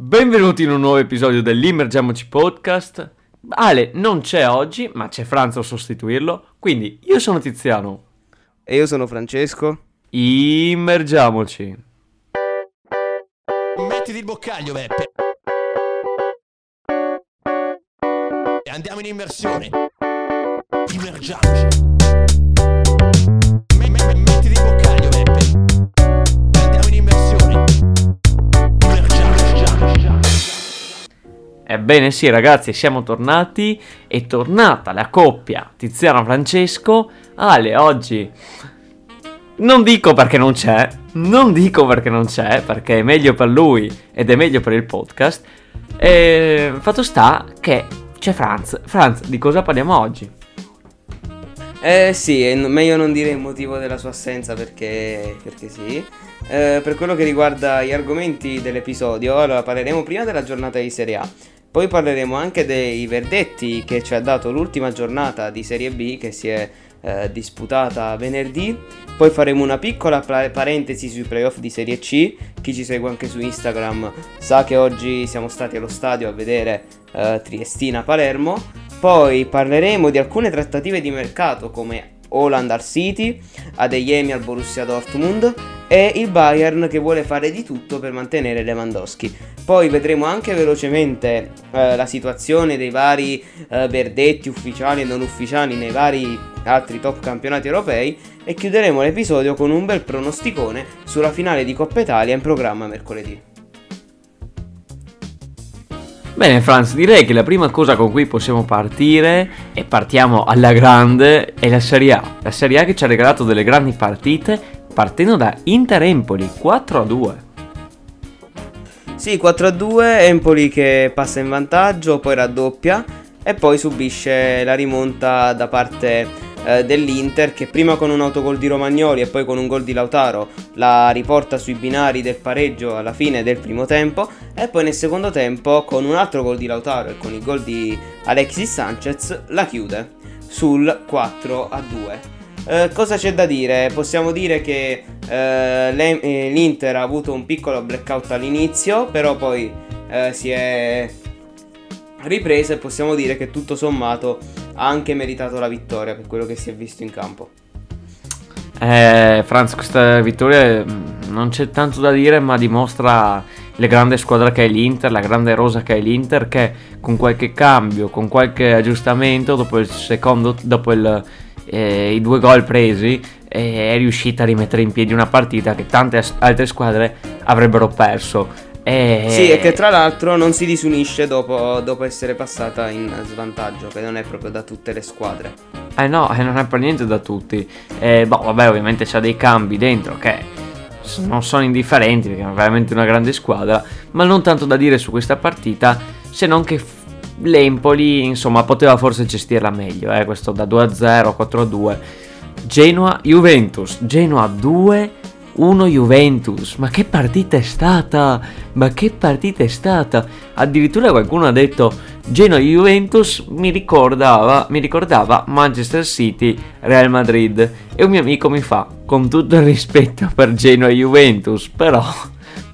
Benvenuti in un nuovo episodio dell'Immergiamoci Podcast. Ale non c'è oggi, ma c'è Franzo a sostituirlo. Quindi io sono Tiziano. E io sono Francesco. Immergiamoci. Mettiti il boccaglio, Beppe. E andiamo in immersione. Immergiamoci. Ebbene sì ragazzi, siamo tornati. È tornata la coppia Tiziano-Francesco. Ale oggi... Non dico perché non c'è, non dico perché non c'è, perché è meglio per lui ed è meglio per il podcast. E fatto sta che c'è Franz. Franz, di cosa parliamo oggi? Eh sì, è meglio non dire il motivo della sua assenza perché, perché sì. Eh, per quello che riguarda gli argomenti dell'episodio, allora parleremo prima della giornata di Serie A. Poi parleremo anche dei verdetti che ci ha dato l'ultima giornata di Serie B che si è eh, disputata venerdì. Poi faremo una piccola parentesi sui playoff di Serie C. Chi ci segue anche su Instagram sa che oggi siamo stati allo stadio a vedere eh, Triestina-Palermo. Poi parleremo di alcune trattative di mercato come Holland al City, Adeyemi al Borussia Dortmund e il Bayern che vuole fare di tutto per mantenere Lewandowski. Poi vedremo anche velocemente eh, la situazione dei vari eh, verdetti ufficiali e non ufficiali nei vari altri top campionati europei e chiuderemo l'episodio con un bel pronosticone sulla finale di Coppa Italia in programma mercoledì. Bene Franz, direi che la prima cosa con cui possiamo partire, e partiamo alla grande, è la Serie A. La Serie A che ci ha regalato delle grandi partite, partendo da Inter-Empoli 4-2. Sì, 4-2, Empoli che passa in vantaggio, poi raddoppia e poi subisce la rimonta da parte eh, dell'Inter che prima con un autogol di Romagnoli e poi con un gol di Lautaro la riporta sui binari del pareggio alla fine del primo tempo e poi nel secondo tempo con un altro gol di Lautaro e con il gol di Alexis Sanchez la chiude sul 4 a 2. Eh, cosa c'è da dire? Possiamo dire che eh, eh, l'Inter ha avuto un piccolo blackout all'inizio, però poi eh, si è ripresa e possiamo dire che tutto sommato ha anche meritato la vittoria per quello che si è visto in campo. Eh, Franz, questa vittoria mm, non c'è tanto da dire, ma dimostra la grande squadra che è l'Inter, la grande rosa che è l'Inter, che con qualche cambio, con qualche aggiustamento, dopo il secondo, dopo il, eh, i due gol presi, eh, è riuscita a rimettere in piedi una partita che tante altre squadre avrebbero perso. E... Sì, e che tra l'altro non si disunisce dopo, dopo essere passata in svantaggio, che non è proprio da tutte le squadre. Eh no, eh, non è per niente da tutti. Eh, boh, vabbè, ovviamente c'ha dei cambi dentro che non sono indifferenti perché è veramente una grande squadra, ma non tanto da dire su questa partita, se non che l'Empoli, insomma, poteva forse gestirla meglio, eh, questo da 2-0 a 4-2. Genoa-Juventus, Genoa 2 1 Juventus, ma che partita è stata? Ma che partita è stata? Addirittura qualcuno ha detto Genoa Juventus mi ricordava, mi ricordava Manchester City Real Madrid e un mio amico mi fa con tutto il rispetto per Genoa Juventus, però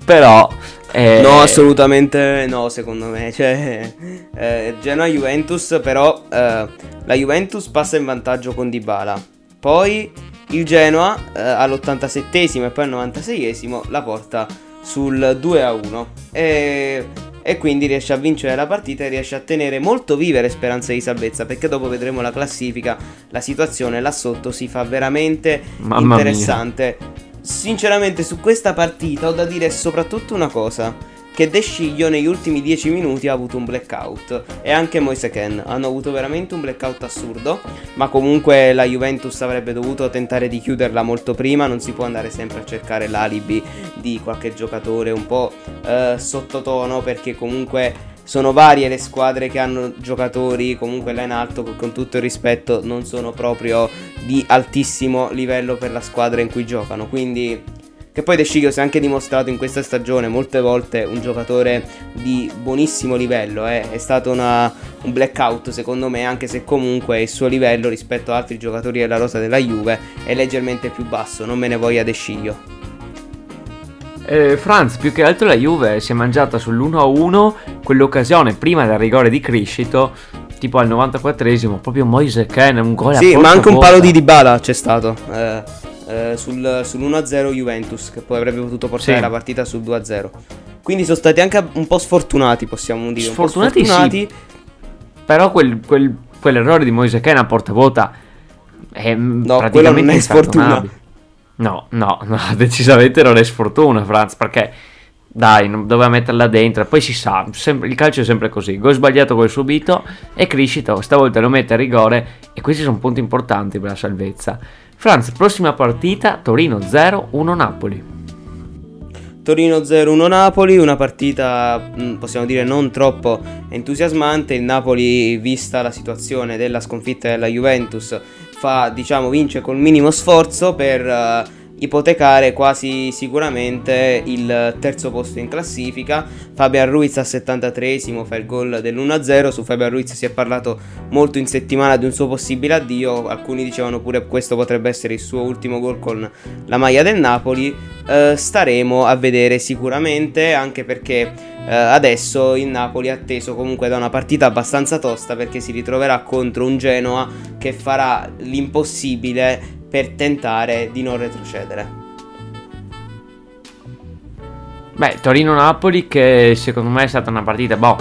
però eh, No, assolutamente no, secondo me. Cioè, eh, Genoa-Juventus, però eh, la Juventus passa in vantaggio con Dybala. Poi il Genoa eh, all'87esimo e poi al 96esimo la porta sul 2 a 1. E, e quindi riesce a vincere la partita e riesce a tenere molto vive le speranze di salvezza. Perché dopo vedremo la classifica, la situazione là sotto si fa veramente Mamma mia. Sinceramente su questa partita ho da dire soprattutto una cosa. Che De Sciglio negli ultimi 10 minuti ha avuto un blackout e anche Moise Ken hanno avuto veramente un blackout assurdo, ma comunque la Juventus avrebbe dovuto tentare di chiuderla molto prima, non si può andare sempre a cercare l'alibi di qualche giocatore un po' eh, sottotono perché comunque sono varie le squadre che hanno giocatori comunque là in alto che con tutto il rispetto non sono proprio di altissimo livello per la squadra in cui giocano, quindi che poi De Sciglio si è anche dimostrato in questa stagione molte volte un giocatore di buonissimo livello. eh. È stato una- un blackout secondo me, anche se comunque il suo livello rispetto ad altri giocatori della rosa della Juve è leggermente più basso. Non me ne voglia De Sciglio. Eh, Franz, più che altro la Juve si è mangiata sull'1-1 quell'occasione prima del rigore di Criscito, tipo al 94esimo, proprio Moise Ken, un gol a Sì, ma anche un palo di Dybala c'è stato. eh, eh, sul, sull'1-0 Juventus, che poi avrebbe potuto portare Sì. la partita sul 2-0. Quindi sono stati anche un po' sfortunati, possiamo dire. un po' Sfortunati, sì. sfortunati. Però quel, quel- quell'errore di Moise Ken a porta vuota è No, praticamente quello non è imperdonabile. No, no, no, decisamente non è sfortuna, Franz, perché dai, doveva metterla dentro. E poi si sa, sempre- il calcio è sempre così: gol sbagliato, gol subito. E Criscito stavolta lo mette a rigore. E questi sono punti importanti per la salvezza. Franz, prossima partita: Torino 0, 1 Napoli. Torino 0-1 Napoli, una partita mh, possiamo dire non troppo entusiasmante. Il Napoli, vista la situazione della sconfitta della Juventus, fa diciamo vince col minimo sforzo per eh, ipotecare quasi sicuramente il terzo posto in classifica. Fabian Ruiz al 73esimo fa il gol dell'1-0. Su Fabian Ruiz si è parlato molto in settimana di un suo possibile addio. Alcuni dicevano pure che questo potrebbe essere il suo ultimo gol con la maglia del Napoli. Eh, staremo a vedere sicuramente, anche perché eh, adesso il Napoli è atteso comunque da una partita abbastanza tosta perché si ritroverà contro un Genoa che farà l'impossibile per tentare di non retrocedere. Beh, Torino-Napoli che secondo me è stata una partita, boh,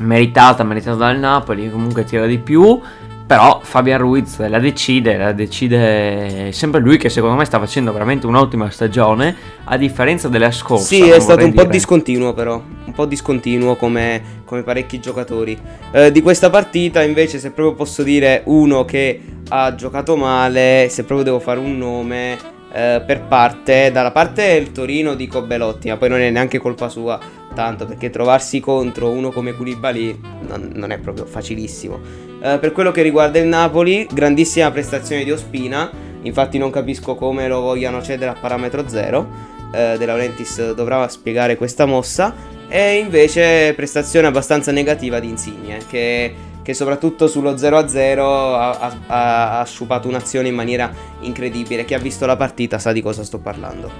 meritata, meritata dal Napoli, comunque tira di più, però Fabian Ruiz la decide, la decide sempre lui che secondo me sta facendo veramente un'ottima stagione, a differenza della scorsa. Sì, è stato un po' dire. discontinuo però, po' discontinuo come, come parecchi giocatori. Eh, di questa partita invece se proprio posso dire uno che ha giocato male, se proprio devo fare un nome eh, per parte, dalla parte del Torino dico Belotti, ma poi non è neanche colpa sua tanto perché trovarsi contro uno come Koulibaly non, non è proprio facilissimo. Eh, per quello che riguarda il Napoli, grandissima prestazione di Ospina, infatti non capisco come lo vogliano cedere a parametro zero eh, De Laurentiis dovrà spiegare questa mossa e invece prestazione abbastanza negativa di Insigne che, che soprattutto sullo 0-0 ha, ha- ha- sciupato un'azione in maniera incredibile chi ha visto la partita sa di cosa sto parlando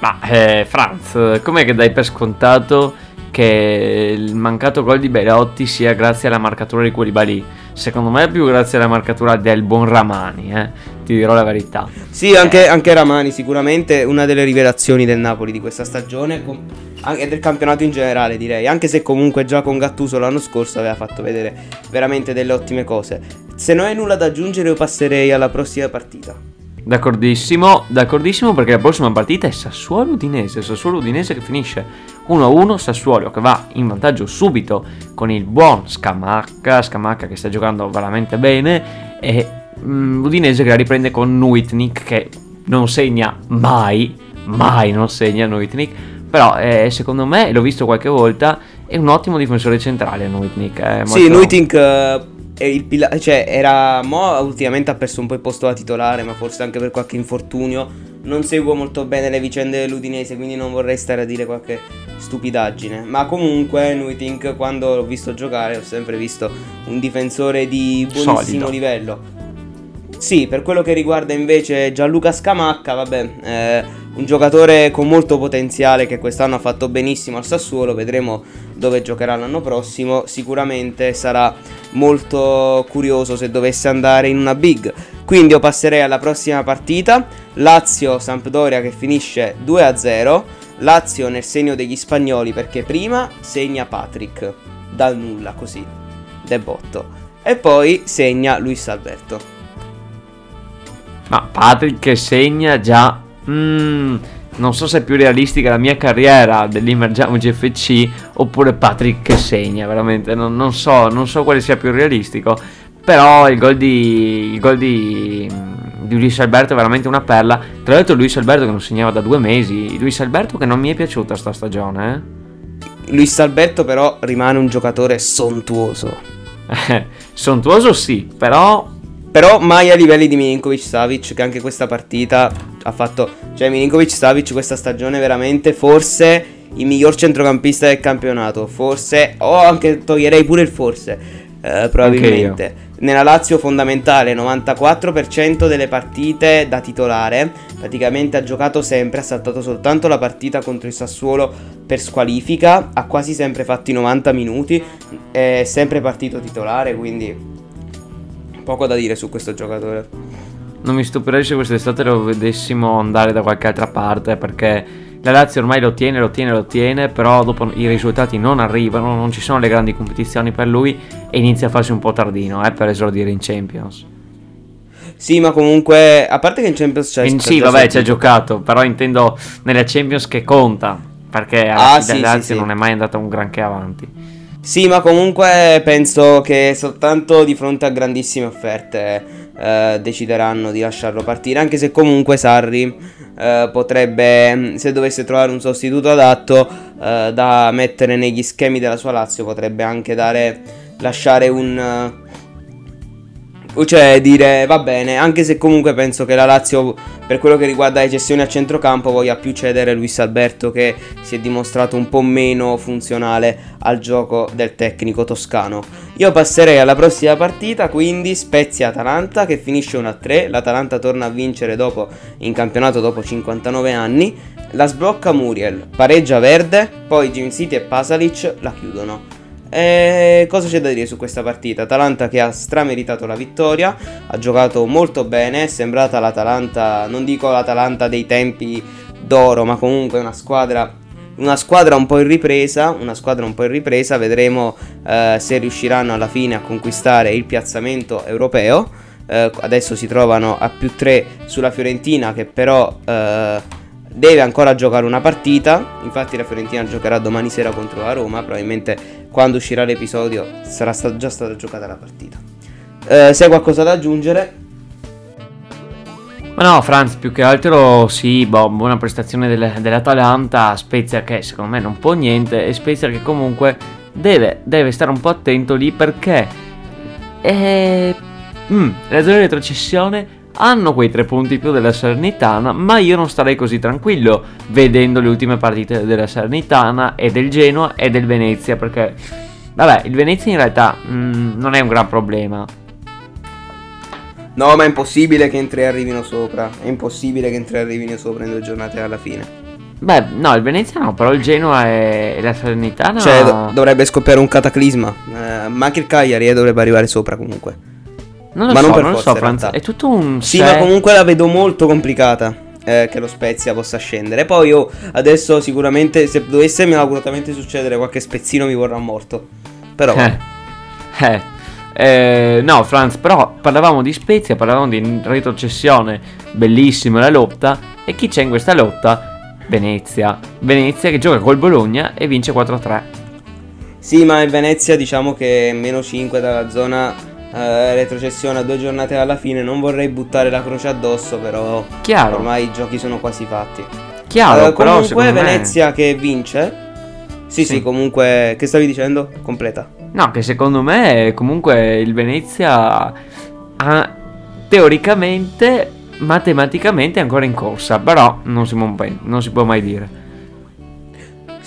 Ma eh, Franz, com'è che dai per scontato che il mancato gol di Belotti sia grazie alla marcatura di Koulibaly? Secondo me è più grazie alla marcatura del buon Ramani, eh? Ti dirò la verità. sì anche, anche Ramani sicuramente una delle rivelazioni del Napoli di questa stagione e del campionato in generale direi. Anche se comunque già con Gattuso l'anno scorso aveva fatto vedere veramente delle ottime cose. Se non hai nulla da aggiungere io passerei alla prossima partita. D'accordissimo, d'accordissimo perché la prossima partita è Sassuolo-Udinese, Sassuolo-Udinese che finisce 1-1, Sassuolo che va in vantaggio subito con il buon Scamacca, Scamacca che sta giocando veramente bene. E mm, Udinese che la riprende con Nuitnik che non segna mai, mai non segna Nuitnik, però eh, secondo me, l'ho visto qualche volta, è un ottimo difensore centrale Nuitnik. eh, Sì, molto- Nuitink eh, è il pila- cioè era mo ultimamente ha perso un po' il posto da titolare, ma forse anche per qualche infortunio. Non seguo molto bene le vicende dell'Udinese, quindi non vorrei stare a dire qualche stupidaggine. Ma comunque Nuitink quando l'ho visto giocare ho sempre visto un difensore di buonissimo Solido. livello. Sì, per quello che riguarda invece Gianluca Scamacca, vabbè, eh, un giocatore con molto potenziale che quest'anno ha fatto benissimo al Sassuolo, vedremo dove giocherà l'anno prossimo, sicuramente sarà molto curioso se dovesse andare in una big. Quindi io passerei alla prossima partita, Lazio-Sampdoria che finisce 2-0, Lazio nel segno degli spagnoli perché prima segna Patrick, dal nulla così, debotto, e poi segna Luis Alberto. Ma Patrick che segna già. mm, non so se è più realistica la mia carriera dell'Immergiamo GFC oppure Patrick che segna, veramente. Non, non so, non so quale sia più realistico. Però il gol di. Il gol di. di Luis Alberto è veramente una perla. Tra l'altro, Luis Alberto che non segnava da due mesi. Luis Alberto che non mi è piaciuta sta stagione, eh. Luis Alberto però rimane un giocatore sontuoso. Sontuoso sì, però. Però mai a livelli di Milinkovic Savic che anche questa partita ha fatto... Cioè Milinkovic Savic questa stagione veramente forse il miglior centrocampista del campionato. Forse... O anche toglierei pure il forse. eh, probabilmente. nella Lazio fondamentale, 94% delle partite da titolare, praticamente ha giocato sempre, ha saltato soltanto la partita contro il Sassuolo per squalifica, ha quasi sempre fatto i 90 minuti, è sempre partito titolare, quindi poco da dire su questo giocatore. Non mi stupirei se quest'estate lo vedessimo andare da qualche altra parte perché la Lazio ormai lo tiene, lo tiene, lo tiene, però dopo i risultati non arrivano, non ci sono le grandi competizioni per lui e inizia a farsi un po' tardino eh, per esordire in Champions. Sì, ma comunque, a parte che in Champions c'è... In- sì, vabbè, c'è giocato, però intendo nella Champions che conta, perché alla Ah, sì, la sì, Lazio sì. non è mai andata un granché avanti. Sì, ma comunque penso che soltanto di fronte a grandissime offerte eh, decideranno di lasciarlo partire, anche se comunque Sarri eh, potrebbe, mh, se dovesse trovare un sostituto adatto eh, da mettere negli schemi della sua Lazio, potrebbe anche dare, lasciare un... cioè dire va bene, anche se comunque penso che la Lazio per quello che riguarda le gestioni a centrocampo voglia più cedere Luis Alberto che si è dimostrato un po' meno funzionale al gioco del tecnico toscano. Io passerei alla prossima partita, quindi Spezia-Atalanta che finisce 1-3, l'Atalanta torna a vincere dopo in campionato dopo 59 anni, la sblocca Muriel, pareggia Verde, poi Jim City e Pasalic la chiudono. E cosa c'è da dire su questa partita? Atalanta che ha strameritato la vittoria, ha giocato molto bene, è sembrata l'Atalanta, non dico l'Atalanta dei tempi d'oro, ma comunque una squadra, una squadra un po' in ripresa, una squadra un po' in ripresa, vedremo eh, se riusciranno alla fine a conquistare il piazzamento europeo. Eh, adesso si trovano a più 3 sulla Fiorentina che però eh, deve ancora giocare una partita. Infatti la Fiorentina giocherà domani sera contro la Roma, probabilmente quando uscirà l'episodio sarà sta- già stata giocata la partita. Eh, se hai qualcosa da aggiungere? Ma no, Franz, più che altro sì, boh, buona prestazione del- dell'Atalanta, Spezia che secondo me non può niente e Spezia che comunque deve, deve stare un po' attento lì perché eh, mm, le zone di retrocessione hanno quei tre punti più della Salernitana, ma io non starei così tranquillo vedendo le ultime partite della Salernitana e del Genoa e del Venezia perché, vabbè, il Venezia in realtà mm, non è un gran problema, No, ma è impossibile che in tre arrivino sopra. È impossibile che in tre arrivino sopra in due giornate alla fine. Beh, no, il Venezia no, però il Genoa e, e la Salernitana. Cioè, do- dovrebbe scoppiare un cataclisma. Eh, ma anche il Cagliari eh, dovrebbe arrivare sopra comunque. Non lo ma so, non per non lo forza, so, in Franz. È tutto un. Sì, ma comunque la vedo molto complicata. eh, che lo Spezia possa scendere. Poi io adesso sicuramente, se dovesse miracolosamente succedere qualche spezzino mi vorrà morto. Però, Eh, eh, eh, no, Franz, però parlavamo di Spezia, parlavamo di retrocessione, bellissima la lotta. E chi c'è in questa lotta? Venezia. Venezia che gioca col Bologna e vince 4-3. sì, ma in Venezia diciamo che è meno 5 dalla zona eh, retrocessione a due giornate alla fine. Non vorrei buttare la croce addosso, però Chiaro, ormai i giochi sono quasi fatti. chiaro, Eh, però comunque me- Venezia che vince. Sì, sì, Sì. comunque, che stavi dicendo? Completa. No, che secondo me comunque il Venezia ha teoricamente, matematicamente è ancora in corsa, però non si, può mai- non si può mai dire.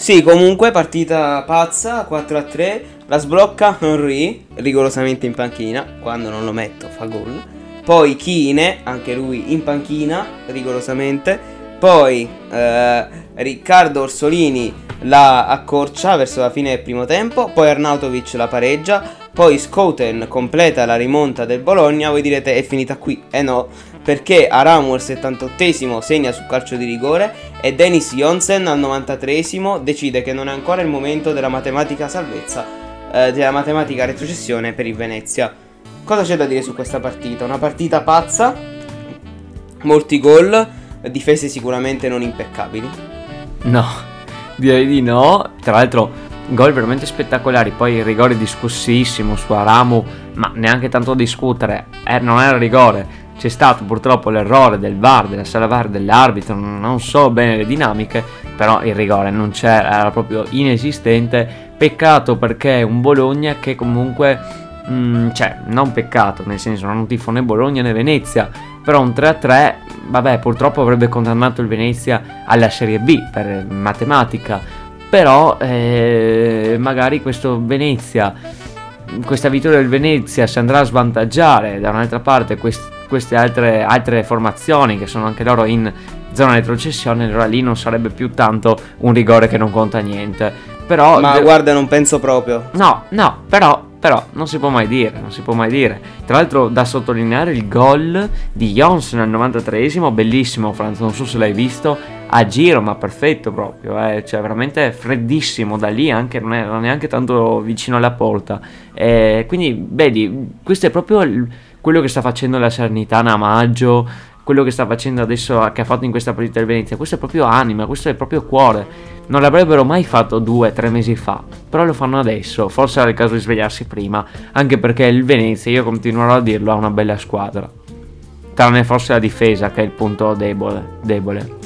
Sì, comunque partita pazza, 4 a 3. La sblocca Henry, rigorosamente in panchina. Quando non lo metto fa gol. Poi Kine, anche lui in panchina, rigorosamente. Poi eh, Riccardo Orsolini la accorcia verso la fine del primo tempo. Poi Arnautovic la pareggia. Poi Scouten completa la rimonta del Bologna. Voi direte è finita qui. Eh no, perché Aramu al 78esimo segna su calcio di rigore e Dennis Jonsen al 93esimo decide che non è ancora il momento della matematica salvezza, eh, della matematica retrocessione per il Venezia. Cosa c'è da dire su questa partita? Una partita pazza, molti gol, difese sicuramente non impeccabili. No, direi di no. Tra l'altro, gol veramente spettacolari. Poi il rigore discussissimo su Aramu, ma neanche tanto a discutere. Eh, non era rigore. C'è stato purtroppo l'errore del VAR, della sala VAR, dell'arbitro. Non so bene le dinamiche, però il rigore non c'era, era proprio inesistente. Peccato perché è un Bologna che comunque. mm, cioè, non peccato, nel senso non tifo né Bologna né Venezia, però un 3-3, vabbè, purtroppo avrebbe condannato il Venezia alla Serie B per matematica, però eh, magari questo Venezia questa vittoria del Venezia si andrà a svantaggiare da un'altra parte quest- queste altre, altre formazioni che sono anche loro in zona retrocessione, allora lì non sarebbe più tanto un rigore che non conta niente. Però Ma de- guarda, non penso proprio. No, no, però, però non si può mai dire, non si può mai dire. Tra l'altro da sottolineare il gol di Jons nel 93esimo, bellissimo Franz, non so se l'hai visto, a giro, ma perfetto proprio, eh, cioè veramente freddissimo da lì, anche non è neanche tanto vicino alla porta. Eh, quindi, vedi, questo è proprio il- quello che sta facendo la Salernitana a maggio, quello che sta facendo adesso, che ha fatto in questa partita del Venezia, questo è proprio anima, questo è proprio cuore. Non l'avrebbero mai fatto due tre mesi fa, però lo fanno adesso. Forse era il caso di svegliarsi prima, anche perché il Venezia, io continuerò a dirlo, ha una bella squadra. Tranne forse la difesa, che è il punto debole. debole.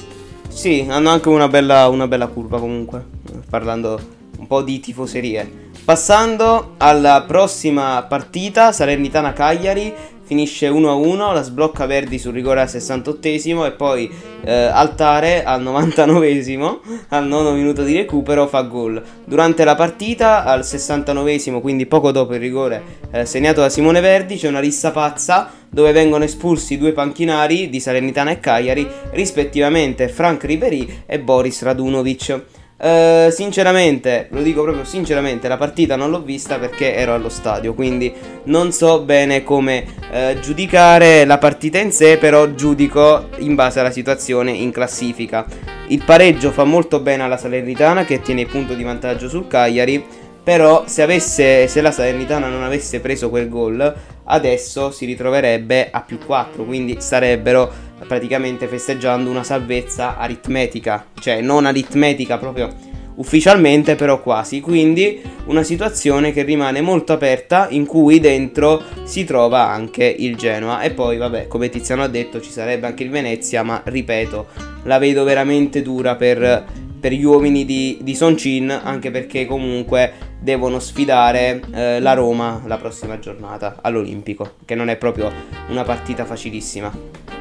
Sì, hanno anche una bella, una bella curva comunque, parlando un po' di tifoserie. Passando alla prossima partita, Salernitana-Cagliari, finisce 1-1, la sblocca Verdi sul rigore al 68esimo e poi eh, Altare al 99esimo, al nono minuto di recupero, fa gol. Durante la partita, al 69esimo, quindi poco dopo il rigore eh, segnato da Simone Verdi, c'è una rissa pazza dove vengono espulsi due panchinari di Salernitana e Cagliari, rispettivamente Frank Ribéry e Boris Radunovic. Eh, sinceramente, lo dico proprio sinceramente, la partita non l'ho vista perché ero allo stadio, quindi non so bene come eh, giudicare la partita in sé, però giudico in base alla situazione in classifica. Il pareggio fa molto bene alla Salernitana che tiene il punto di vantaggio sul Cagliari, però se, avesse, se la Salernitana non avesse preso quel gol, adesso si ritroverebbe a più 4, quindi starebbero praticamente festeggiando una salvezza aritmetica, cioè non aritmetica proprio ufficialmente, però quasi. Quindi una situazione che rimane molto aperta in cui dentro si trova anche il Genoa e poi vabbè, come Tiziano ha detto, ci sarebbe anche il Venezia, ma ripeto, la vedo veramente dura per, per gli uomini di, di Soncin, anche perché comunque devono sfidare eh, la Roma la prossima giornata all'Olimpico, che non è proprio una partita facilissima.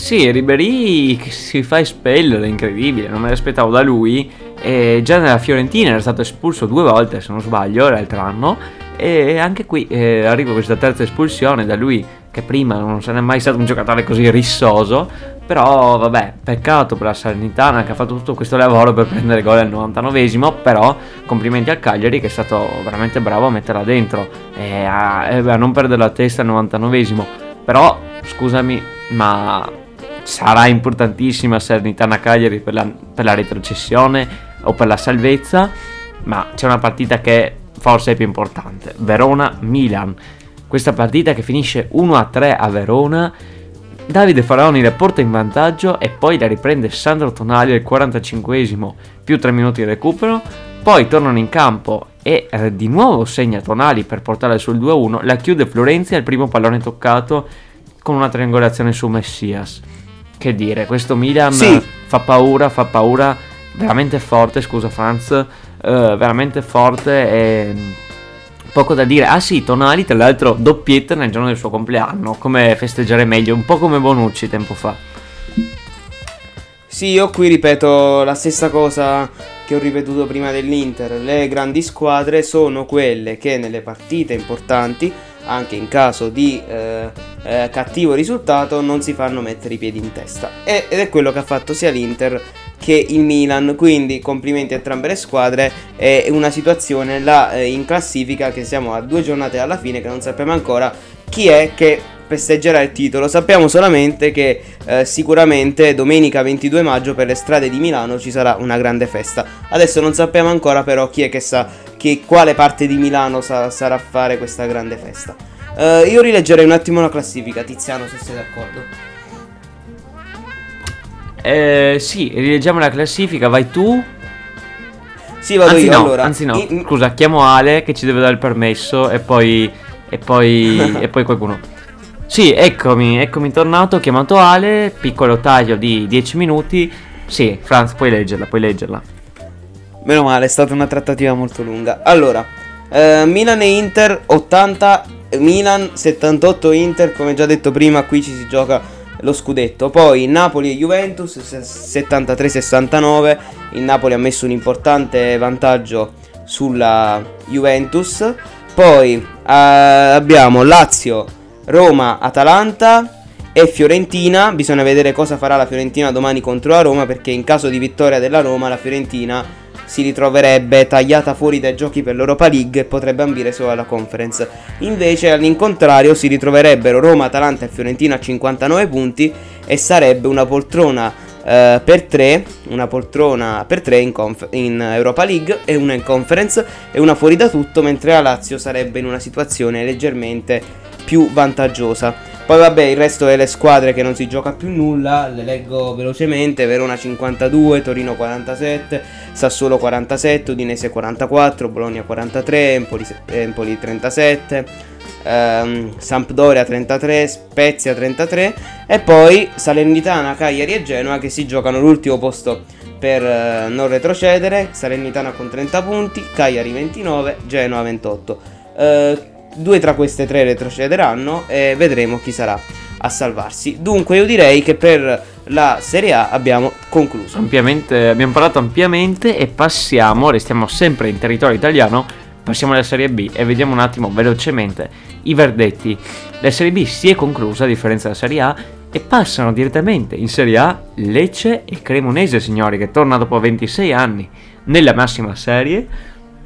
Sì, Ribéry che si fa espellere, incredibile, non me l'aspettavo da lui. E già nella Fiorentina era stato espulso due volte, se non sbaglio, l'altro anno. E anche qui eh, arriva questa terza espulsione da lui, che prima non n'è mai stato un giocatore così rissoso. Però, vabbè, peccato per la Salernitana che ha fatto tutto questo lavoro per prendere gol al 99esimo. Però, complimenti al Cagliari che è stato veramente bravo a metterla dentro e a, a non perdere la testa al 99esimo. Però, scusami, ma sarà importantissima Salernitana Cagliari per la, per la retrocessione o per la salvezza, ma c'è una partita che forse è più importante, Verona-Milan. Questa partita che finisce 1-3 a Verona, Davide Faraoni la porta in vantaggio e poi la riprende Sandro Tonali al 45esimo più 3 minuti di recupero, poi tornano in campo e eh, di nuovo segna Tonali per portare sul 2-1, la chiude Florenzi al primo pallone toccato con una triangolazione su Messias che dire, questo Milan Sì. fa paura, fa paura, veramente forte, scusa Franz, eh, veramente forte e mm, poco da dire. Ah sì, Tonali tra l'altro doppietta nel giorno del suo compleanno, come festeggiare meglio, un po' come Bonucci tempo fa. Sì, io qui ripeto la stessa cosa che ho ripetuto prima dell'Inter. Le grandi squadre sono quelle che nelle partite importanti, anche in caso di eh, eh, cattivo risultato, non si fanno mettere i piedi in testa. E- ed è quello che ha fatto sia l'Inter che il Milan. Quindi complimenti a entrambe le squadre. È una situazione là eh, in classifica che siamo a due giornate alla fine che non sappiamo ancora chi è che festeggerà il titolo. Sappiamo solamente che eh, sicuramente domenica 22 maggio per le strade di Milano ci sarà una grande festa. Adesso non sappiamo ancora però chi è che sa che, quale parte di Milano sa- sarà a fare questa grande festa. Eh, io rileggerei un attimo la classifica, Tiziano, se sei d'accordo. Eh, sì, rileggiamo la classifica, vai tu. Sì, vado anzi io no, allora. anzi no, In- scusa, chiamo Ale che ci deve dare il permesso e poi... e poi... e poi qualcuno. Sì, eccomi, eccomi tornato, ho chiamato Ale, piccolo taglio di 10 minuti. Sì, Franz, puoi leggerla, puoi leggerla. Meno male, è stata una trattativa molto lunga. Allora, eh, Milan e Inter 80, Milan 78 Inter, come già detto prima, qui ci si gioca lo scudetto. Poi Napoli e Juventus 73-69, il Napoli ha messo un importante vantaggio sulla Juventus. Poi eh, abbiamo Lazio, Roma, Atalanta e Fiorentina. Bisogna vedere cosa farà la Fiorentina domani contro la Roma perché in caso di vittoria della Roma la Fiorentina si ritroverebbe tagliata fuori dai giochi per l'Europa League e potrebbe ambire solo alla conference. Invece all'incontrario si ritroverebbero Roma, Atalanta e Fiorentina a 59 punti e sarebbe una poltrona eh, per 3, una poltrona per 3 in, conf- in Europa League e una in conference e una fuori da tutto, mentre la Lazio sarebbe in una situazione leggermente più vantaggiosa. Poi vabbè, il resto delle squadre che non si gioca più nulla, le leggo velocemente, Verona 52, Torino 47, Sassuolo 47, Udinese 44, Bologna 43, Empoli, Empoli 37, ehm, Sampdoria 33, Spezia 33 e poi Salernitana, Cagliari e Genoa che si giocano l'ultimo posto per eh, non retrocedere, Salernitana con 30 punti, Cagliari 29, Genoa 28. Eh, due tra queste tre retrocederanno e vedremo chi sarà a salvarsi. Dunque io direi che per la Serie A abbiamo concluso. Ampiamente, abbiamo parlato ampiamente e passiamo, restiamo sempre in territorio italiano, passiamo alla Serie B e vediamo un attimo velocemente i verdetti. La Serie B si è conclusa a differenza della Serie A e passano direttamente in Serie A Lecce e Cremonese, signori, che torna dopo 26 anni nella massima serie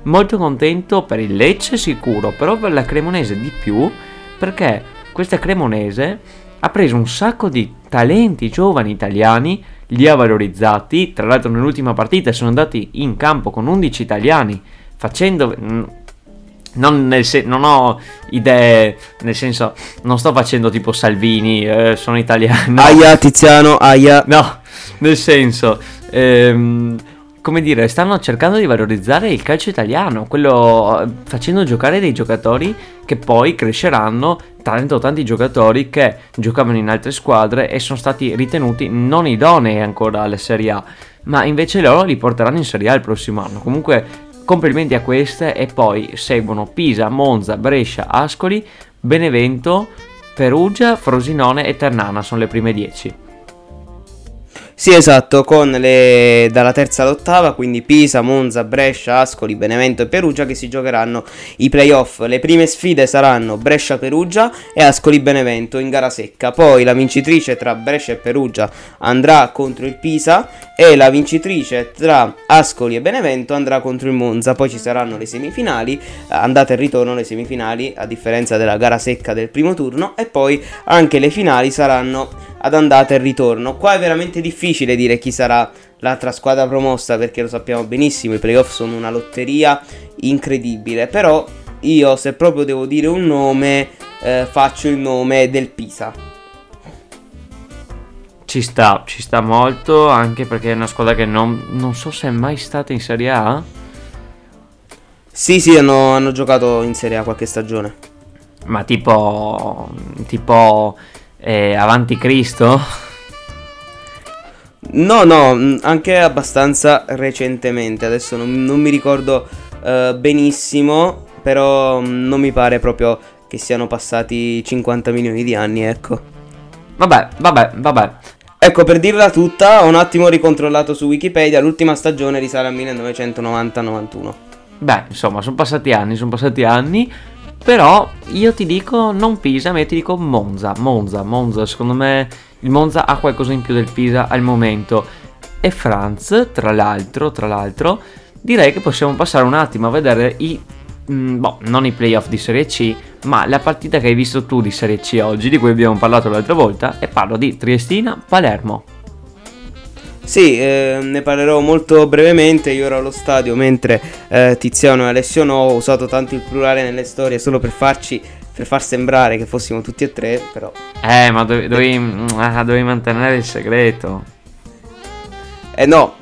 molto contento per il Lecce sicuro, però per la Cremonese di più, perché questa Cremonese ha preso un sacco di talenti giovani italiani, li ha valorizzati, tra l'altro nell'ultima partita sono andati in campo con 11 italiani, facendo... mm, Non, nel se- non ho idee, nel senso, non sto facendo tipo Salvini, eh, sono italiano. Aia Tiziano, aia. No, nel senso, ehm, come dire, stanno cercando di valorizzare il calcio italiano, quello eh, facendo giocare dei giocatori che poi cresceranno, tanto tanti giocatori che giocavano in altre squadre e sono stati ritenuti non idonei ancora alle Serie A, ma invece loro li porteranno in Serie A il prossimo anno. Comunque complimenti a queste e poi seguono Pisa, Monza, Brescia, Ascoli, Benevento, Perugia, Frosinone e Ternana, sono le prime 10. Sì, esatto, con le dalla terza all'ottava, quindi Pisa, Monza, Brescia, Ascoli, Benevento e Perugia che si giocheranno i playoff. Le prime sfide saranno Brescia-Perugia e Ascoli-Benevento in gara secca. Poi la vincitrice tra Brescia e Perugia andrà contro il Pisa e la vincitrice tra Ascoli e Benevento andrà contro il Monza. Poi ci saranno le semifinali, andata e ritorno le semifinali, a differenza della gara secca del primo turno e poi anche le finali saranno ad andata e ritorno. Qua è veramente difficile dire chi sarà l'altra squadra promossa perché lo sappiamo benissimo, i playoff sono una lotteria incredibile, però io se proprio devo dire un nome eh, faccio il nome del Pisa. Ci sta, ci sta molto, anche perché è una squadra che non, non so se è mai stata in Serie A. Sì, sì, hanno, hanno giocato in Serie A qualche stagione. Ma tipo. tipo. Eh, Avanti Cristo? No, no, mh, anche abbastanza recentemente. Adesso non, non mi ricordo eh, benissimo, però mh, non mi pare proprio che siano passati 50 milioni di anni, ecco. Vabbè, vabbè, vabbè. Ecco, per dirla tutta, ho un attimo ricontrollato su Wikipedia, l'ultima stagione risale al 1990-91. Beh, insomma, sono passati anni, sono passati anni. Però io ti dico non Pisa, ma io ti dico Monza. Monza, Monza, secondo me il Monza ha qualcosa in più del Pisa al momento. E Franz, tra l'altro, tra l'altro, direi che possiamo passare un attimo a vedere i. mm, boh, non i playoff di Serie C, ma la partita che hai visto tu di Serie C oggi, di cui abbiamo parlato l'altra volta, e parlo di Triestina-Palermo. Sì, eh, ne parlerò molto brevemente. Io ero allo stadio mentre eh, Tiziano e Alessio no. Ho usato tanto il plurale nelle storie solo per farci. Per far sembrare che fossimo tutti e tre, però. Eh, ma dovevi, dovevi, ah, dovevi mantenere il segreto. Eh no!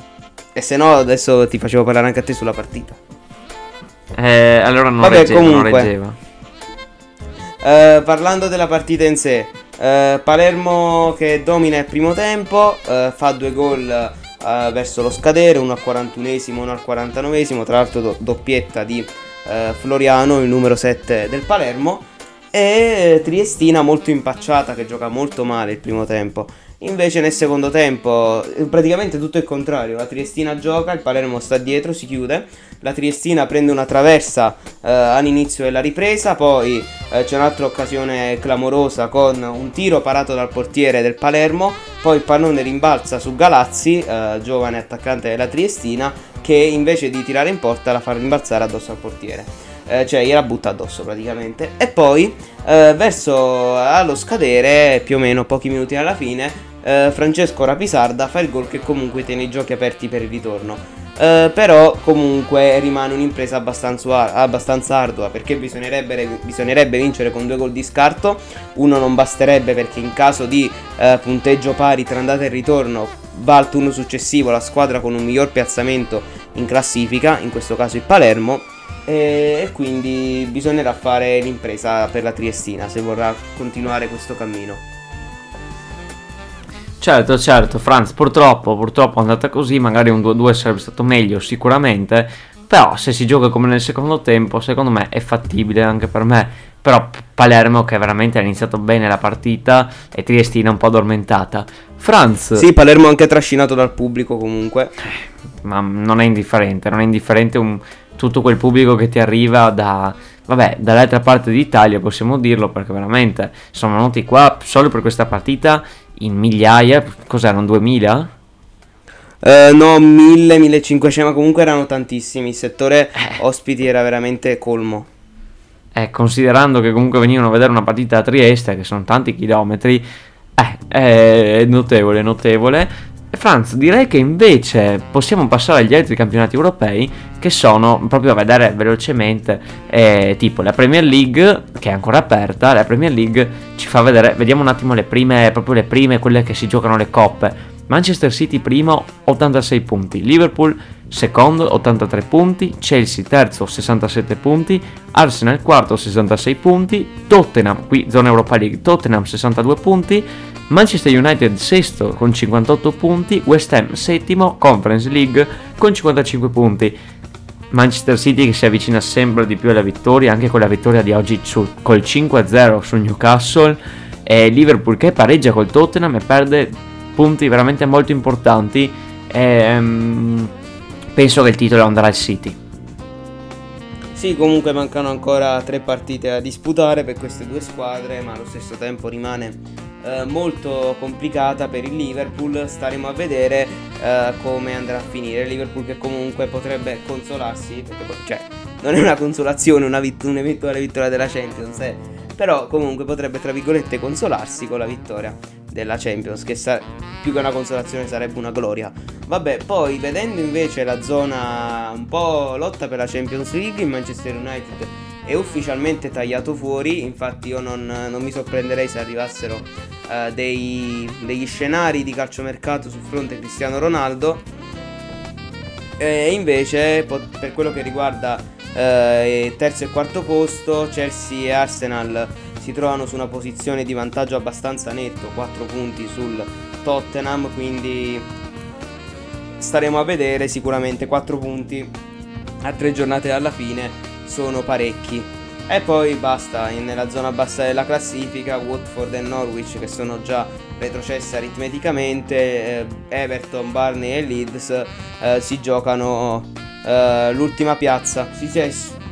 E se no, adesso ti facevo parlare anche a te sulla partita. Eh, allora non Vabbè, reggeva, non comunque. reggeva. Eh, parlando della partita in sé, eh, Palermo che domina il primo tempo, eh, fa due gol eh, verso lo scadere, uno al 41esimo, uno al 49esimo, tra l'altro do- doppietta di eh, Floriano, il numero 7 del Palermo. e Triestina molto impacciata che gioca molto male il primo tempo. Invece nel secondo tempo eh, praticamente tutto il contrario, la Triestina gioca, il Palermo sta dietro, si chiude, la Triestina prende una traversa eh, all'inizio della ripresa, poi eh, c'è un'altra occasione clamorosa con un tiro parato dal portiere del Palermo, poi il pallone rimbalza su Galazzi, eh, giovane attaccante della Triestina, che invece di tirare in porta la fa rimbalzare addosso al portiere. Eh, cioè gliela butta addosso praticamente. E poi eh, verso allo scadere, più o meno pochi minuti alla fine, eh, Francesco Rapisarda fa il gol che comunque tiene i giochi aperti per il ritorno. Uh, però comunque rimane un'impresa abbastanza, abbastanza ardua perché bisognerebbe, bisognerebbe, vincere con due gol di scarto. Uno non basterebbe perché in caso di uh, punteggio pari tra andata e ritorno va al turno successivo la squadra con un miglior piazzamento in classifica in questo caso il Palermo. E quindi bisognerà fare l'impresa per la Triestina se vorrà continuare questo cammino Certo, certo, Franz, purtroppo, purtroppo è andata così, magari un 2-2 sarebbe stato meglio sicuramente, però se si gioca come nel secondo tempo, secondo me è fattibile anche per me. Però Palermo che veramente ha iniziato bene la partita e Triestina un po' addormentata. Franz... Sì, Palermo anche trascinato dal pubblico comunque. Ma non è indifferente, non è indifferente un, tutto quel pubblico che ti arriva da, vabbè, dall'altra parte d'Italia, possiamo dirlo, perché veramente sono venuti qua solo per questa partita in migliaia, cos'erano 2000? Uh, no, 1000, 1500, ma comunque erano tantissimi. Il settore eh. ospiti era veramente colmo. Eh, considerando che comunque venivano a vedere una partita a Trieste, che sono tanti chilometri, eh, è notevole, notevole. Franz, direi che invece possiamo passare agli altri campionati europei che sono proprio a vedere velocemente, eh, tipo la Premier League che è ancora aperta, la Premier League ci fa vedere, vediamo un attimo le prime, proprio le prime, quelle che si giocano le coppe. Manchester City primo 86 punti, Liverpool secondo 83 punti, Chelsea terzo 67 punti, Arsenal quarto 66 punti, Tottenham, qui zona Europa League, Tottenham 62 punti, Manchester United sesto con 58 punti, West Ham settimo, Conference League con 55 punti. Manchester City che si avvicina sempre di più alla vittoria, anche con la vittoria di oggi su, col 5-0 su Newcastle, e Liverpool che pareggia col Tottenham e perde punti veramente molto importanti. E, um, penso che il titolo andrà al City. Sì, comunque mancano ancora tre partite da disputare per queste due squadre, ma allo stesso tempo rimane eh, molto complicata per il Liverpool. Staremo a vedere eh, come andrà a finire. Il Liverpool che comunque potrebbe consolarsi, perché cioè, non è una consolazione una vitt- un'eventuale vittoria della Champions, eh, però comunque potrebbe tra virgolette consolarsi con la vittoria della Champions, che sa- più che una consolazione sarebbe una gloria. Vabbè, poi vedendo invece la zona un po' lotta per la Champions League, il Manchester United è ufficialmente tagliato fuori, infatti io non, non mi sorprenderei se arrivassero uh, dei, degli scenari di calciomercato sul fronte Cristiano Ronaldo. E invece per quello che riguarda uh, terzo e quarto posto, Chelsea e Arsenal si trovano su una posizione di vantaggio abbastanza netto, 4 punti sul Tottenham, quindi staremo a vedere sicuramente 4 punti a tre giornate dalla fine sono parecchi. E poi basta, nella zona bassa della classifica, Watford e Norwich che sono già retrocesse aritmeticamente, eh, Everton, Barney e Leeds eh, si giocano eh, l'ultima piazza, si,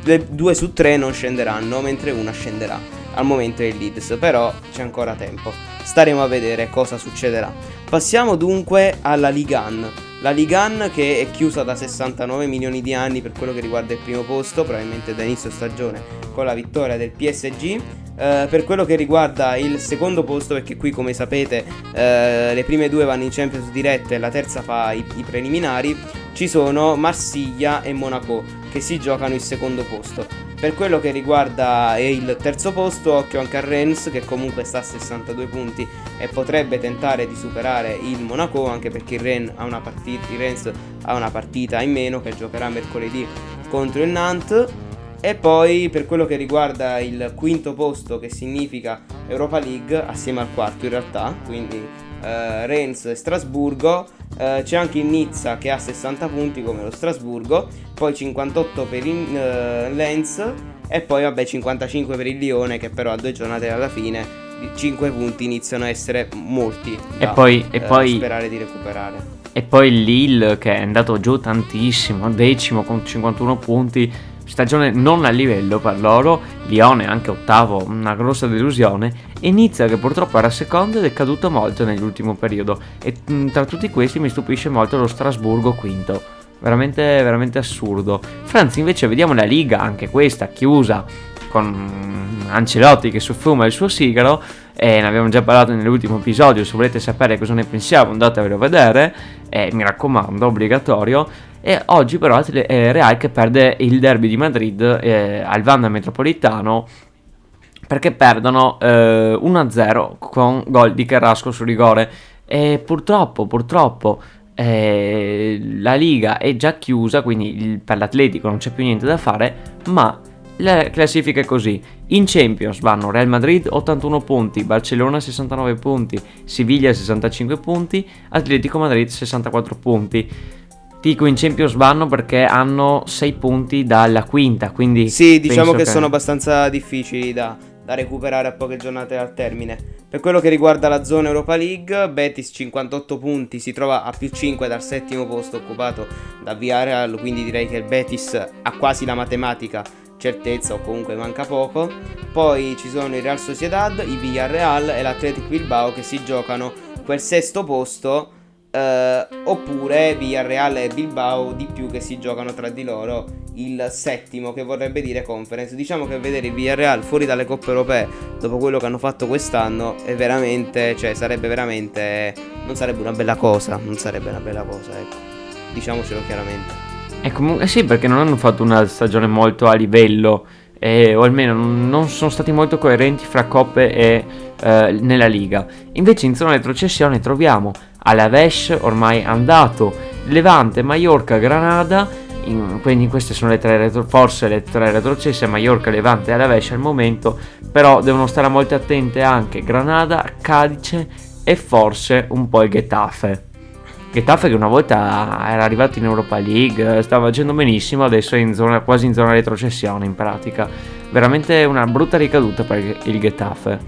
le due su tre non scenderanno, mentre una scenderà. Al momento è il Leeds, però c'è ancora tempo. Staremo a vedere cosa succederà. Passiamo dunque alla Ligue 1. La Ligan che è chiusa da 69 milioni di anni per quello che riguarda il primo posto, probabilmente da inizio stagione con la vittoria del PSG. Eh, per quello che riguarda il secondo posto, perché qui come sapete uh, le prime due vanno in Champions dirette e la terza fa i, i preliminari, ci sono Marsiglia e Monaco che si giocano il secondo posto. Per quello che riguarda il terzo posto, occhio anche a Rennes che comunque sta a 62 punti e potrebbe tentare di superare il Monaco anche perché il, Rennes ha una partita, Rennes ha una partita in meno che giocherà mercoledì contro il Nantes. E poi per quello che riguarda il quinto posto che significa Europa League assieme al quarto in realtà, quindi eh, Rennes e Strasburgo, eh, c'è anche il Nizza che ha 60 punti come lo Strasburgo, poi 58 per il uh, Lens E poi vabbè 55 per il Lione che però a due giornate alla fine 5 punti iniziano a essere molti. E da, poi- e eh, poi- sperare di recuperare. E poi il Lille che è andato giù tantissimo, decimo con 51 punti, stagione non a livello per loro, Lione anche ottavo, una grossa delusione, e Nizza che purtroppo era secondo ed è caduto molto nell'ultimo periodo e mh, tra tutti questi mi stupisce molto lo Strasburgo quinto. Veramente, veramente assurdo. Franz invece vediamo la Liga, anche questa chiusa, con Ancelotti che suffuma il suo sigaro e ne abbiamo già parlato nell'ultimo episodio se volete sapere cosa ne pensiamo andatevelo a vedere e mi raccomando obbligatorio e oggi però è Real che perde il derby di Madrid eh, al Vanda Metropolitano perché perdono eh, 1-0 con gol di Carrasco su rigore. E purtroppo purtroppo eh, la Liga è già chiusa quindi per l'Atletico non c'è più niente da fare ma la classifica è così. In Champions vanno Real Madrid 81 punti Barcellona 69 punti Siviglia 65 punti Atletico Madrid 64 punti Dico in Champions vanno perché hanno 6 punti dalla quinta, quindi Sì, diciamo penso che, sono abbastanza difficili da, da recuperare a poche giornate al termine. Per quello che riguarda la zona Europa League, Betis 58 punti, si trova a più 5 dal settimo posto occupato da Villarreal, quindi direi che il Betis ha quasi la matematica certezza o comunque manca poco. Poi ci sono il Real Sociedad, il Villarreal e l'Athletic Bilbao che si giocano quel sesto posto eh, oppure Villarreal e Bilbao di più che si giocano tra di loro il settimo che vorrebbe dire conference. Diciamo che vedere il Villarreal fuori dalle coppe europee dopo quello che hanno fatto quest'anno è veramente cioè sarebbe veramente non sarebbe una bella cosa non sarebbe una bella cosa ecco. Diciamocelo chiaramente. E comunque sì, perché non hanno fatto una stagione molto a livello, eh, o almeno non sono stati molto coerenti fra coppe e eh, nella Liga. Invece in zona retrocessione troviamo Alaves ormai andato, Levante, Mallorca, Granada. in- quindi queste sono le tre retro- forse le tre retrocesse, Mallorca, Levante e Alaves al momento, però devono stare molto attente anche Granada, Cadice e forse un po' il Getafe. Getafe che una volta era arrivato in Europa League, stava facendo benissimo, adesso è in zona, quasi in zona retrocessione in pratica. Veramente una brutta ricaduta per il Getafe.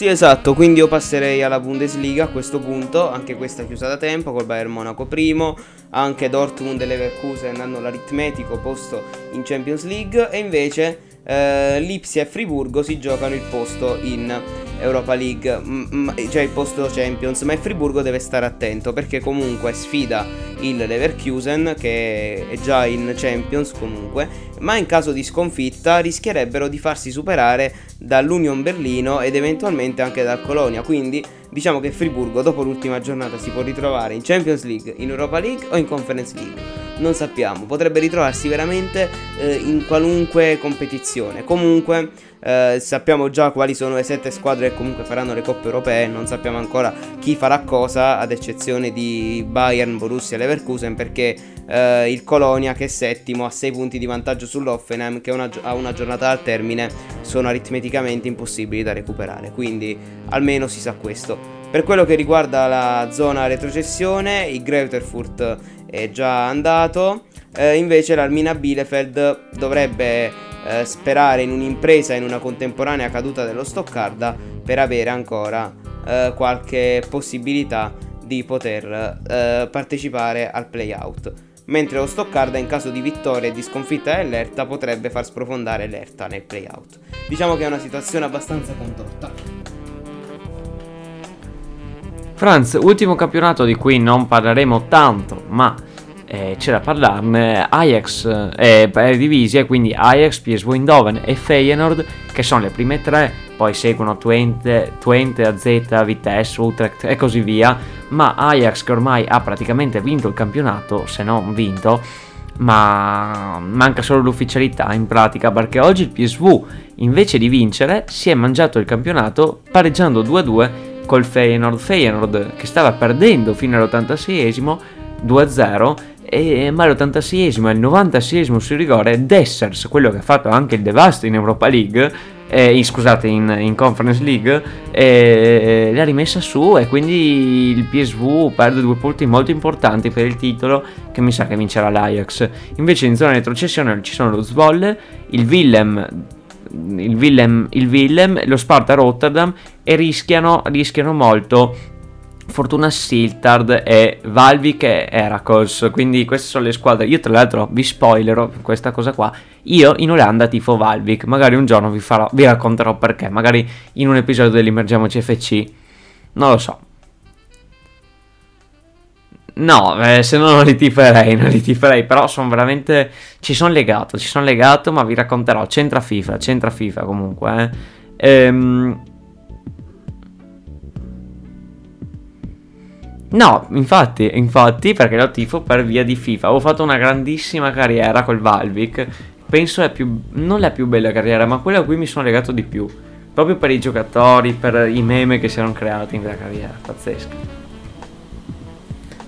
Sì, esatto, quindi io passerei alla Bundesliga a questo punto, anche questa chiusa da tempo col Bayern Monaco primo, anche Dortmund e Leverkusen hanno l'aritmetico posto in Champions League e invece eh, Lipsia e Friburgo si giocano il posto in Europa League, m- m- cioè il posto Champions, ma il Friburgo deve stare attento perché comunque sfida il Leverkusen che è già in Champions comunque, ma in caso di sconfitta rischierebbero di farsi superare dall'Union Berlino ed eventualmente anche dal Colonia, quindi diciamo che Friburgo dopo l'ultima giornata si può ritrovare in Champions League, in Europa League o in Conference League. Non sappiamo, potrebbe ritrovarsi veramente eh, in qualunque competizione. Comunque eh, sappiamo già quali sono le sette squadre che comunque faranno le coppe europee, non sappiamo ancora chi farà cosa, ad eccezione di Bayern, Borussia e Leverkusen, perché eh, il Colonia che è settimo ha 6 punti di vantaggio sull'Offenheim che una ha una giornata al termine sono aritmeticamente impossibili da recuperare, quindi almeno si sa questo. Per quello che riguarda la zona retrocessione, il Greutherfurt è già andato, eh, invece l'Armina Bielefeld dovrebbe eh, sperare in un'impresa in una contemporanea caduta dello Stoccarda per avere ancora eh, qualche possibilità di poter eh, partecipare al playout. Mentre lo Stoccarda in caso di vittoria e di sconfitta dell'Erta potrebbe far sprofondare l'Erta nel playout. Diciamo che è una situazione abbastanza contorta. Franz, ultimo campionato di cui non parleremo tanto, ma eh, c'è da parlarne, Ajax eh, è divisi, quindi Ajax, PSV Eindhoven e Feyenoord, che sono le prime tre, poi seguono Twente, Twente AZ, Vitesse, Utrecht e così via, ma Ajax che ormai ha praticamente vinto il campionato, se non vinto, ma manca solo l'ufficialità in pratica perché oggi il PSV invece di vincere si è mangiato il campionato pareggiando 2-2 col Feyenoord. Feyenoord che stava perdendo fino all'86esimo 2-0 e ma all'86esimo e al 96esimo sul rigore Dessers quello che ha fatto anche il devasto in Europa League eh, scusate, in, in Conference League, e l'ha rimessa su e quindi il PSV perde due punti molto importanti per il titolo che mi sa che vincerà l'Ajax. Invece in zona retrocessione ci sono lo Zwolle, il Willem il Willem, il Willem, lo Sparta Rotterdam e rischiano, rischiano molto Fortuna Siltard e Valvik e Heracles. Quindi queste sono le squadre. Io tra l'altro vi spoilerò questa cosa qua. Io in Olanda tifo Valvik. Magari un giorno vi, farò, vi racconterò perché. Magari in un episodio dell'Immergiamoci FC. Non lo so. No, eh, se no non li tiferei, non li tiferei, però sono veramente... Ci sono legato, ci sono legato, ma vi racconterò. C'entra FIFA, c'entra FIFA comunque, eh. Ehm... No, infatti, infatti, perché lo tifo per via di FIFA. Avevo fatto una grandissima carriera col Valvic. Penso è più... non la più bella carriera, ma quella a cui mi sono legato di più. Proprio per i giocatori, per i meme che si erano creati in quella carriera. Pazzesca.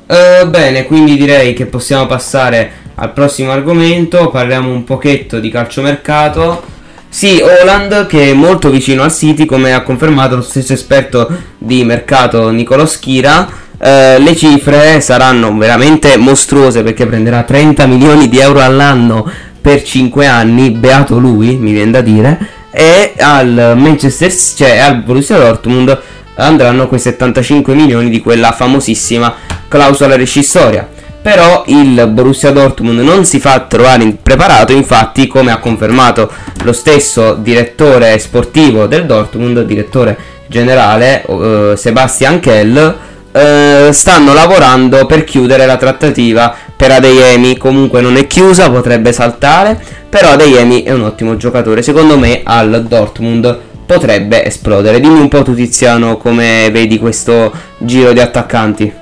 Eh, bene, quindi direi che possiamo passare al prossimo argomento. Parliamo un pochetto di calciomercato. Sì, Holland che è molto vicino al City, come ha confermato lo stesso esperto di mercato Nicolo Schira. Eh, le cifre saranno veramente mostruose perché prenderà 30 milioni di euro all'anno per 5 anni, beato lui, mi viene da dire, e al Manchester, cioè al Borussia Dortmund andranno quei 75 milioni di quella famosissima clausola rescissoria. Però il Borussia Dortmund non si fa trovare impreparato, infatti, come ha confermato lo stesso direttore sportivo del Dortmund, direttore generale eh, Sebastian Kell, eh, stanno lavorando per chiudere la trattativa per Adeyemi. Comunque non è chiusa, potrebbe saltare, però Adeyemi è un ottimo giocatore. Secondo me al Dortmund potrebbe esplodere. Dimmi un po' tu Tiziano come vedi questo giro di attaccanti.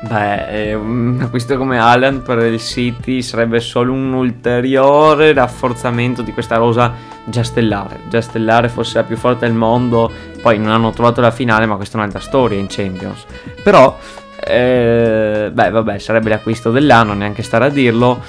Beh, eh, un acquisto come Allen per il City sarebbe solo un ulteriore rafforzamento di questa rosa già stellare. Già stellare fosse la più forte del mondo, poi non hanno trovato la finale, ma questa è un'altra storia in Champions. Però, eh, beh, vabbè, sarebbe l'acquisto dell'anno, neanche stare a dirlo.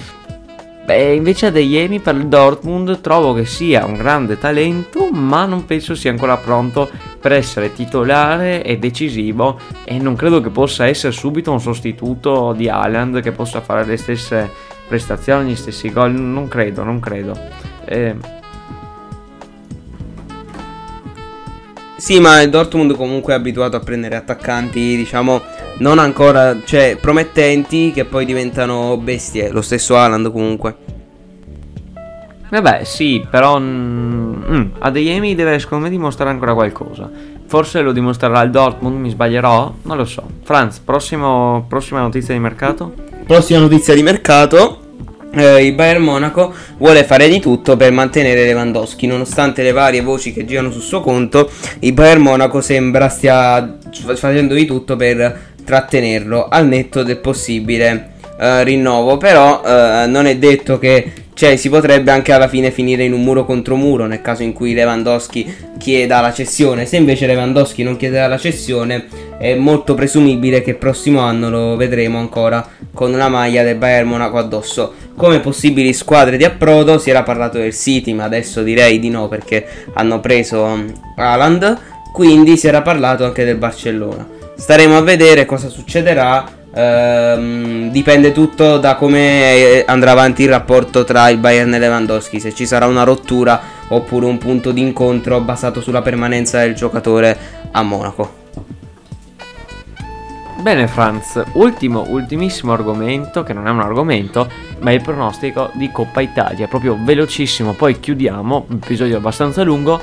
Beh, invece Adeyemi per il Dortmund trovo che sia un grande talento, ma non penso sia ancora pronto per essere titolare e decisivo e non credo che possa essere subito un sostituto di Haaland che possa fare le stesse prestazioni, gli stessi gol, non credo, non credo. Eh, Sì, ma il Dortmund comunque è abituato a prendere attaccanti, diciamo, non ancora, cioè, promettenti che poi diventano bestie. Lo stesso Haaland comunque. Vabbè, sì, però mm, Adeyemi deve secondo me dimostrare ancora qualcosa. Forse lo dimostrerà il Dortmund, mi sbaglierò? Non lo so. Franz, prossimo, prossima notizia di mercato? Prossima notizia di mercato. Eh, il Bayern Monaco vuole fare di tutto per mantenere Lewandowski, nonostante le varie voci che girano sul suo conto. Il Bayern Monaco sembra stia facendo di tutto per trattenerlo al netto del possibile eh, rinnovo. Però eh, non è detto che cioè, si potrebbe anche alla fine finire in un muro contro muro nel caso in cui Lewandowski chieda la cessione. Se invece Lewandowski non chiederà la cessione, è molto presumibile che il prossimo anno lo vedremo ancora con una maglia del Bayern Monaco addosso. Come possibili squadre di approdo si era parlato del City, ma adesso direi di no perché hanno preso Haaland. Quindi si era parlato anche del Barcellona. Staremo a vedere cosa succederà. Ehm, dipende tutto da come eh, andrà avanti il rapporto tra il Bayern e Lewandowski. Se ci sarà una rottura oppure un punto di incontro basato sulla permanenza del giocatore a Monaco. Bene Franz, ultimo, ultimissimo argomento, che non è un argomento, ma è il pronostico di Coppa Italia, proprio velocissimo, poi chiudiamo, un episodio abbastanza lungo.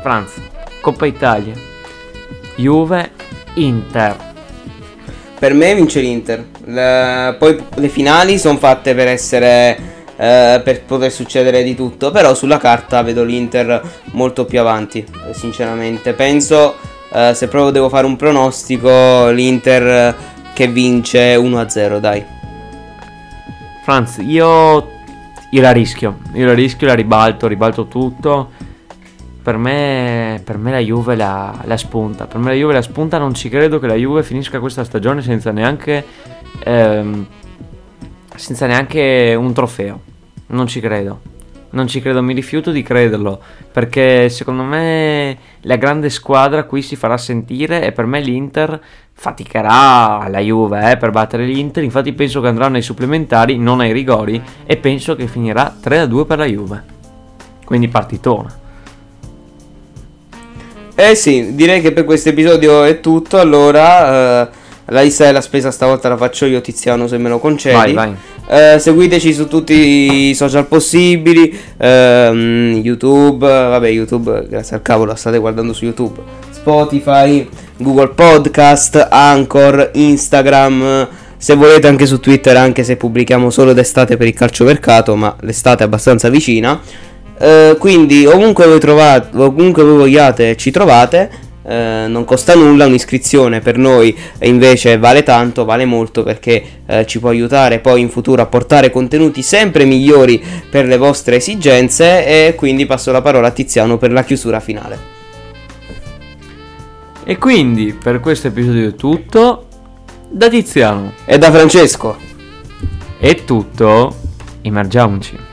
Franz, Coppa Italia, Juve, Inter. Per me vince l'Inter. Le- poi le finali sono fatte per essere. eh, per poter succedere di tutto. Però sulla carta vedo l'Inter molto più avanti. Sinceramente, penso. eh, se proprio devo fare un pronostico, l'Inter che vince 1-0, dai. Franz, io, io la rischio, io la rischio, la ribalto, ribalto tutto. Per me, per me la Juve la, la spunta, per me la Juve la spunta, non ci credo che la Juve finisca questa stagione senza neanche, ehm, senza neanche un trofeo, non ci credo. non ci credo, mi rifiuto di crederlo, perché secondo me la grande squadra qui si farà sentire e per me l'Inter faticherà la Juve eh, per battere l'Inter, infatti penso che andranno ai supplementari, non ai rigori, e penso che finirà 3-2 per la Juve. Quindi partitona. Eh sì, direi che per questo episodio è tutto. Allora, eh, la lista della spesa stavolta la faccio io, Tiziano, se me lo concedi. Vai, vai. Eh, seguiteci su tutti i social possibili, ehm, YouTube, vabbè YouTube, grazie al cavolo, la state guardando su YouTube, Spotify, Google Podcast, Anchor, Instagram, se volete anche su Twitter, anche se pubblichiamo solo d'estate per il calciomercato, ma l'estate è abbastanza vicina. Eh, quindi ovunque voi trovate, ovunque voi vogliate ci trovate. eh, non costa nulla, un'iscrizione per noi invece vale tanto, vale molto perché eh, ci può aiutare poi in futuro a portare contenuti sempre migliori per le vostre esigenze e quindi passo la parola a Tiziano per la chiusura finale. E quindi per questo episodio è tutto. Da Tiziano E da Francesco. è tutto. Immergiamoci.